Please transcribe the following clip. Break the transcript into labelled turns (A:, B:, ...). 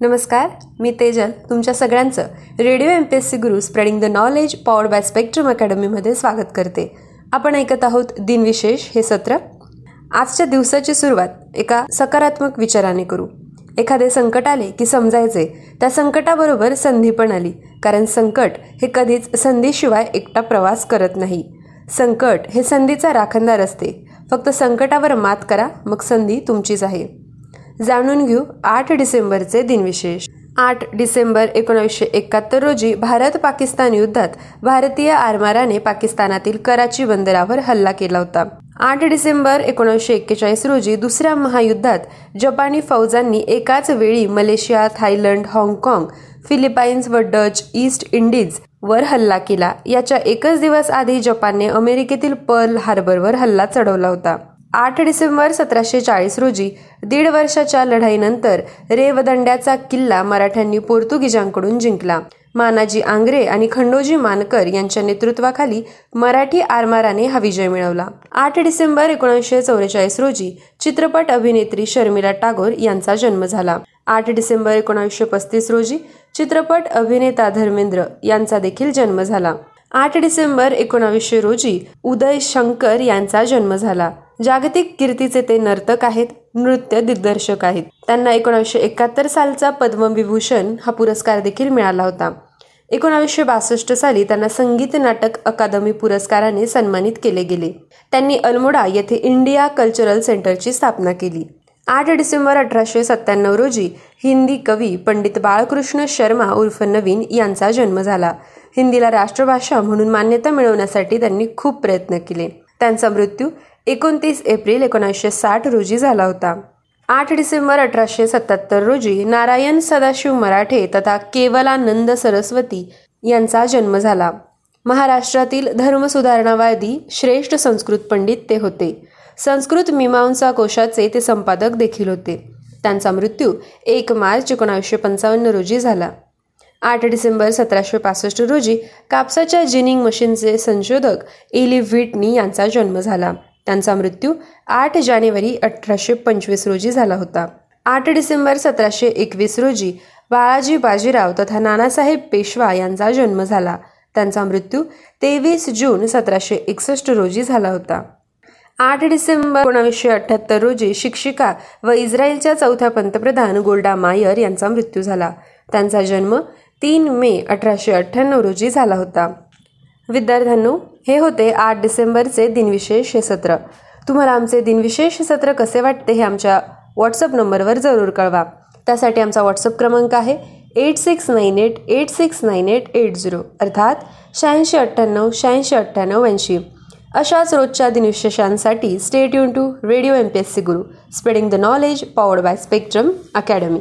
A: नमस्कार मी तेजल तुमच्या सगळ्यांचं radio M P S C Guru spreading the knowledge powered by spectrum अकॅडमीमध्ये स्वागत करते. आपण ऐकत आहोत दिनविशेष हे सत्र. आजच्या दिवसाची सुरुवात एका सकारात्मक विचाराने करू. एखादे संकट आले की समजायचे त्या संकटाबरोबर संधी पण आली कारण संकट हे कधीच संधीशिवाय एकटा प्रवास करत नाही. संकट हे संधीचा राखणदार असते. फक्त संकटावर मात करा मग संधी तुमचीच आहे. जाणून घेऊ आठ डिसेंबरचे दिनविशेष. आठ डिसेंबर एकोणीसशे एकाहत्तर रोजी भारत पाकिस्तान युद्धात भारतीय आरमाराने पाकिस्तानातील कराची बंदरावर हल्ला केला होता. आठ डिसेंबर एकोणीसशे एक्केचाळीस रोजी दुसऱ्या महायुद्धात जपानी फौजांनी एकाच वेळी मलेशिया थायलंड हाँगकाँग फिलिपाईन्स व डच ईस्ट इंडिज वर हल्ला केला. याच्या एकच दिवस आधी जपानने अमेरिकेतील पर्ल हार्बरवर हल्ला चढवला होता. आठ डिसेंबर सतराशे चाळीस रोजी दीड वर्षाच्या लढाईनंतर रेवदंड्याचा किल्ला मराठ्यांनी पोर्तुगीजांकडून जिंकला. मानाजी आंग्रे आणि खंडोजी मानकर यांच्या नेतृत्वाखाली मराठी आरमाराने हा विजय मिळवला. आठ डिसेंबर एकोणीसशे चौवेचाळीस रोजी चित्रपट अभिनेत्री शर्मिला टागोर यांचा जन्म झाला. आठ डिसेंबर एकोणीसशे पस्तीस रोजी चित्रपट अभिनेता धर्मेंद्र यांचा देखील जन्म झाला. आठ डिसेंबर एकोणावीसशे रोजी उदय शंकर यांचा जन्म झाला. जागतिक कीर्तीचे ते नर्तक आहेत नृत्य दिग्दर्शक आहेत. त्यांना एकोणीसशे एकाहत्तर सालचा पद्मविभूषण हा पुरस्कार देखील मिळाला होता. एकोणावीसशे बासष्ट साली त्यांना संगीत नाटक अकादमी पुरस्काराने सन्मानित केले गेले. त्यांनी अल्मोडा येथे इंडिया कल्चरल सेंटरची स्थापना केली. आठ डिसेंबर अठराशे सत्त्याण्णव रोजी हिंदी कवी पंडित बाळकृष्ण शर्मा उर्फ नवीन यांचा जन्म झाला. हिंदीला राष्ट्रभाषा म्हणून मान्यता मिळवण्यासाठी त्यांनी खूप प्रयत्न केले. त्यांचा मृत्यू एकोणतीस एप्रिल एकोणीसशे साठ रोजी झाला होता. आठ डिसेंबर अठराशे सत्याहत्तर रोजी नारायण सदाशिव मराठे तथा केवलानंद सरस्वती यांचा जन्म झाला. महाराष्ट्रातील धर्मसुधारणावादी श्रेष्ठ संस्कृत पंडित ते होते. संस्कृत मीमांसा कोशाचे ते संपादक देखील होते. त्यांचा मृत्यू एक मार्च एकोणावीसशे पंचावन्न रोजी झाला. आठ डिसेंबर सतराशे पासष्ट रोजी कापसाच्या जिनिंग मशीनचे संशोधक एली व्हिटनी यांचा जन्म झाला. त्यांचा मृत्यू आठ जानेवारी अठराशे पंचवीस रोजी झाला होता. आठ डिसेंबर सतराशे एकवीस रोजी बाळाजी बाजीराव तथा नानासाहेब पेशवा यांचा जन्म झाला. त्यांचा मृत्यू तेवीस जून सतराशे एकसष्ट रोजी झाला होता. आठ डिसेंबर एकोणावीसशे अठ्ठ्याहत्तर रोजी शिक्षिका व इस्रायलच्या चौथ्या पंतप्रधान गोल्डा मायर यांचा मृत्यू झाला. त्यांचा जन्म तीन मे अठराशे अठ्ठ्याण्णव रोजी झाला होता. विद्यार्थ्यांनो हे होते आठ डिसेंबरचे दिनविशेष हे सत्र. तुम्हाला आमचे दिनविशेष सत्र कसे वाटते हे आमच्या व्हॉट्सअप नंबरवर जरूर कळवा. त्यासाठी आमचा व्हॉट्सअप क्रमांक आहे eight six nine eight eight six nine eight eight zero अर्थात शहाऐंशी अठ्ठ्याण्णव शहाऐंशी अठ्ठ्याण्णव ऐंशी. अशाच रोजच्या दिनविशेषांसाठी stay युन to radio M P S C Guru spreading the knowledge powered by Spectrum Academy